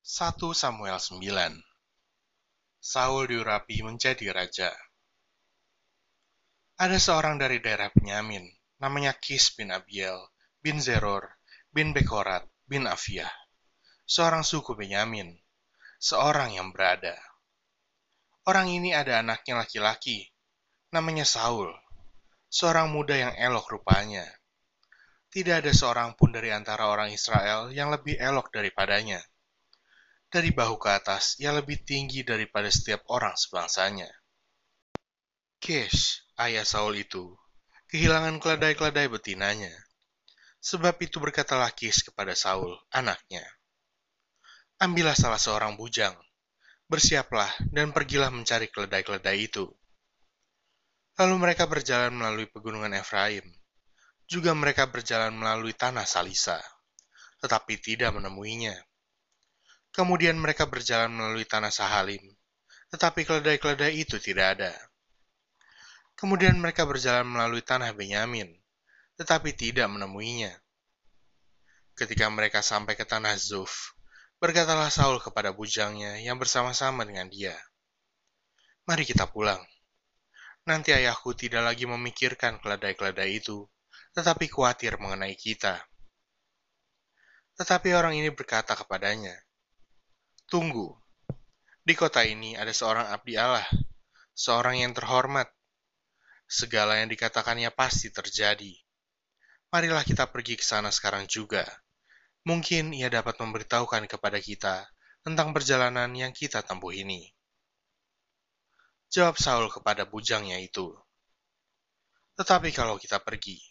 1 Samuel 9 Saul diurapi menjadi raja. Ada seorang dari daerah Benyamin, namanya Kis bin Abiel, bin Zeror, bin Bekorat, bin Afiyah. Seorang suku Benyamin, seorang yang berada. Orang ini ada anaknya laki-laki, namanya Saul, seorang muda yang elok rupanya. Tidak ada seorang pun dari antara orang Israel yang lebih elok daripadanya dari bahu ke atas, ia lebih tinggi daripada setiap orang sebangsanya. Kish, ayah Saul itu, kehilangan keledai-keledai betinanya. Sebab itu berkatalah Kish kepada Saul, anaknya, Ambillah salah seorang bujang, bersiaplah dan pergilah mencari keledai-keledai itu. Lalu mereka berjalan melalui pegunungan Efraim. Juga mereka berjalan melalui tanah Salisa, tetapi tidak menemuinya. Kemudian mereka berjalan melalui tanah Sahalim, tetapi keledai-keledai itu tidak ada. Kemudian mereka berjalan melalui tanah Benyamin, tetapi tidak menemuinya. Ketika mereka sampai ke tanah Zuf, berkatalah Saul kepada bujangnya yang bersama-sama dengan dia, Mari kita pulang. Nanti ayahku tidak lagi memikirkan keledai-keledai itu, tetapi khawatir mengenai kita. Tetapi orang ini berkata kepadanya, Tunggu, di kota ini ada seorang abdi Allah, seorang yang terhormat. Segala yang dikatakannya pasti terjadi. Marilah kita pergi ke sana sekarang juga. Mungkin ia dapat memberitahukan kepada kita tentang perjalanan yang kita tempuh ini. Jawab Saul kepada bujangnya itu. Tetapi kalau kita pergi,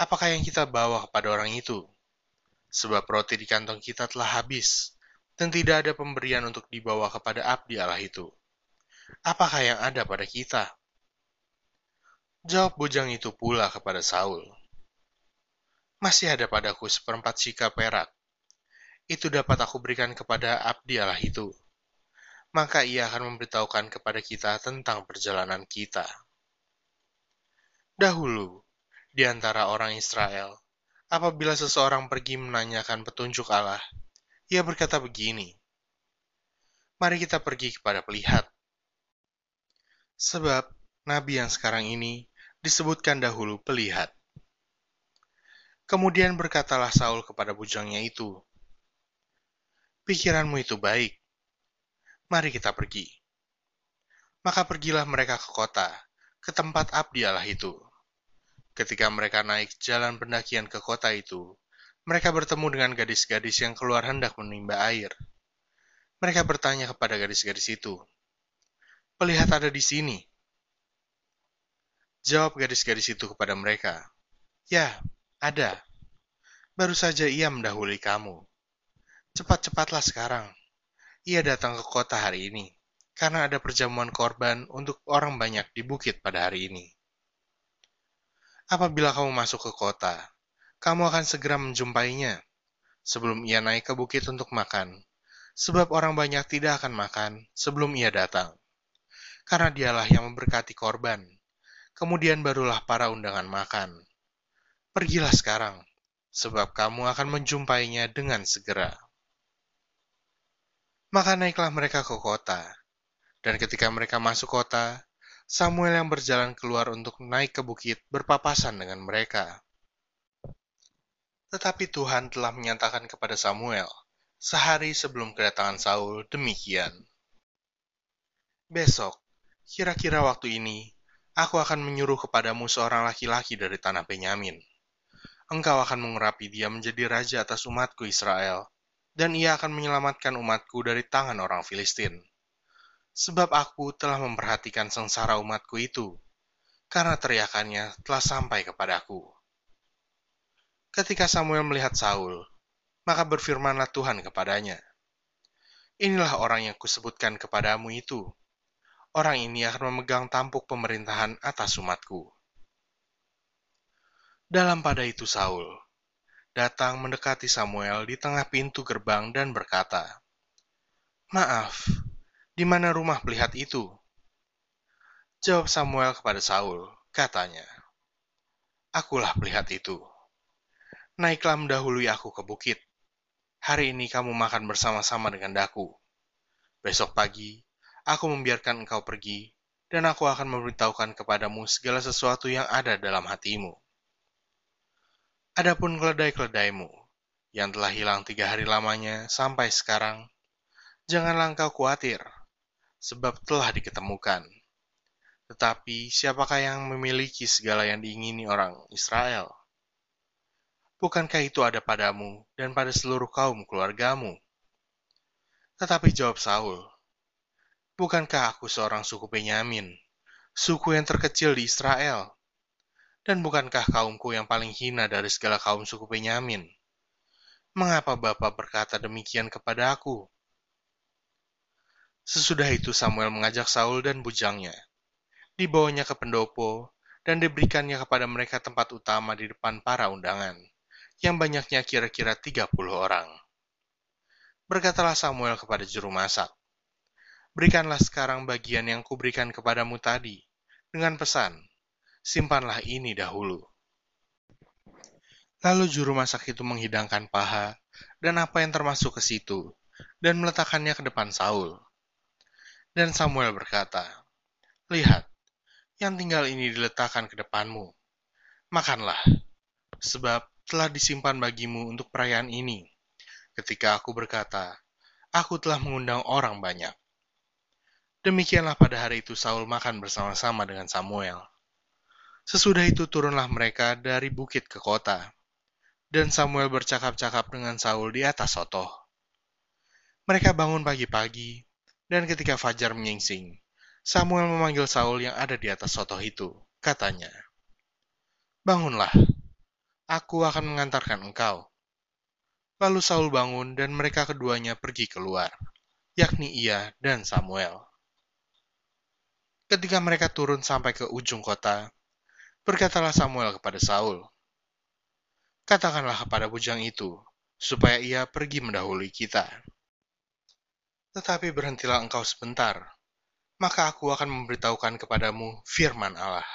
apakah yang kita bawa kepada orang itu? Sebab roti di kantong kita telah habis, dan tidak ada pemberian untuk dibawa kepada abdi Allah itu. Apakah yang ada pada kita? Jawab bujang itu pula kepada Saul. Masih ada padaku seperempat sika perak. Itu dapat aku berikan kepada abdi Allah itu. Maka ia akan memberitahukan kepada kita tentang perjalanan kita. Dahulu, di antara orang Israel, apabila seseorang pergi menanyakan petunjuk Allah, ia berkata begini, Mari kita pergi kepada pelihat. Sebab nabi yang sekarang ini disebutkan dahulu pelihat. Kemudian berkatalah Saul kepada bujangnya itu, Pikiranmu itu baik, mari kita pergi. Maka pergilah mereka ke kota, ke tempat abdi Allah itu. Ketika mereka naik jalan pendakian ke kota itu, mereka bertemu dengan gadis-gadis yang keluar hendak menimba air. Mereka bertanya kepada gadis-gadis itu, "Pelihat ada di sini." Jawab gadis-gadis itu kepada mereka, "Ya, ada. Baru saja ia mendahului kamu. Cepat-cepatlah sekarang. Ia datang ke kota hari ini, karena ada perjamuan korban untuk orang banyak di bukit pada hari ini. Apabila kamu masuk ke kota, kamu akan segera menjumpainya sebelum ia naik ke bukit untuk makan, sebab orang banyak tidak akan makan sebelum ia datang. Karena dialah yang memberkati korban, kemudian barulah para undangan makan. Pergilah sekarang, sebab kamu akan menjumpainya dengan segera. Maka naiklah mereka ke kota, dan ketika mereka masuk kota, Samuel yang berjalan keluar untuk naik ke bukit berpapasan dengan mereka. Tetapi Tuhan telah menyatakan kepada Samuel, sehari sebelum kedatangan Saul, demikian. Besok, kira-kira waktu ini, aku akan menyuruh kepadamu seorang laki-laki dari tanah Benyamin. Engkau akan mengurapi dia menjadi raja atas umatku Israel, dan ia akan menyelamatkan umatku dari tangan orang Filistin. Sebab aku telah memperhatikan sengsara umatku itu, karena teriakannya telah sampai kepadaku. Ketika Samuel melihat Saul, maka berfirmanlah Tuhan kepadanya, Inilah orang yang kusebutkan kepadamu itu. Orang ini akan memegang tampuk pemerintahan atas umatku. Dalam pada itu Saul datang mendekati Samuel di tengah pintu gerbang dan berkata, Maaf, di mana rumah pelihat itu? Jawab Samuel kepada Saul, katanya, Akulah pelihat itu naiklah mendahului aku ke bukit. hari ini kamu makan bersama-sama dengan daku. Besok pagi, aku membiarkan engkau pergi, dan aku akan memberitahukan kepadamu segala sesuatu yang ada dalam hatimu. Adapun keledai-keledaimu, yang telah hilang tiga hari lamanya sampai sekarang, janganlah engkau khawatir, sebab telah diketemukan. Tetapi siapakah yang memiliki segala yang diingini orang Israel? Bukankah itu ada padamu dan pada seluruh kaum keluargamu? Tetapi jawab Saul, Bukankah aku seorang suku Benyamin, suku yang terkecil di Israel? Dan bukankah kaumku yang paling hina dari segala kaum suku Benyamin? Mengapa Bapak berkata demikian kepada aku? Sesudah itu Samuel mengajak Saul dan bujangnya, dibawanya ke pendopo, dan diberikannya kepada mereka tempat utama di depan para undangan, yang banyaknya kira-kira 30 orang. Berkatalah Samuel kepada juru masak, Berikanlah sekarang bagian yang kuberikan kepadamu tadi, dengan pesan, simpanlah ini dahulu. Lalu juru masak itu menghidangkan paha dan apa yang termasuk ke situ, dan meletakkannya ke depan Saul. Dan Samuel berkata, Lihat, yang tinggal ini diletakkan ke depanmu. Makanlah, sebab telah disimpan bagimu untuk perayaan ini. Ketika aku berkata, aku telah mengundang orang banyak. Demikianlah pada hari itu Saul makan bersama-sama dengan Samuel. Sesudah itu turunlah mereka dari bukit ke kota, dan Samuel bercakap-cakap dengan Saul di atas sotoh. Mereka bangun pagi-pagi, dan ketika fajar menyingsing, Samuel memanggil Saul yang ada di atas sotoh itu. Katanya, Bangunlah, aku akan mengantarkan engkau. Lalu Saul bangun dan mereka keduanya pergi keluar, yakni ia dan Samuel. Ketika mereka turun sampai ke ujung kota, berkatalah Samuel kepada Saul, Katakanlah kepada bujang itu, supaya ia pergi mendahului kita. Tetapi berhentilah engkau sebentar, maka aku akan memberitahukan kepadamu firman Allah.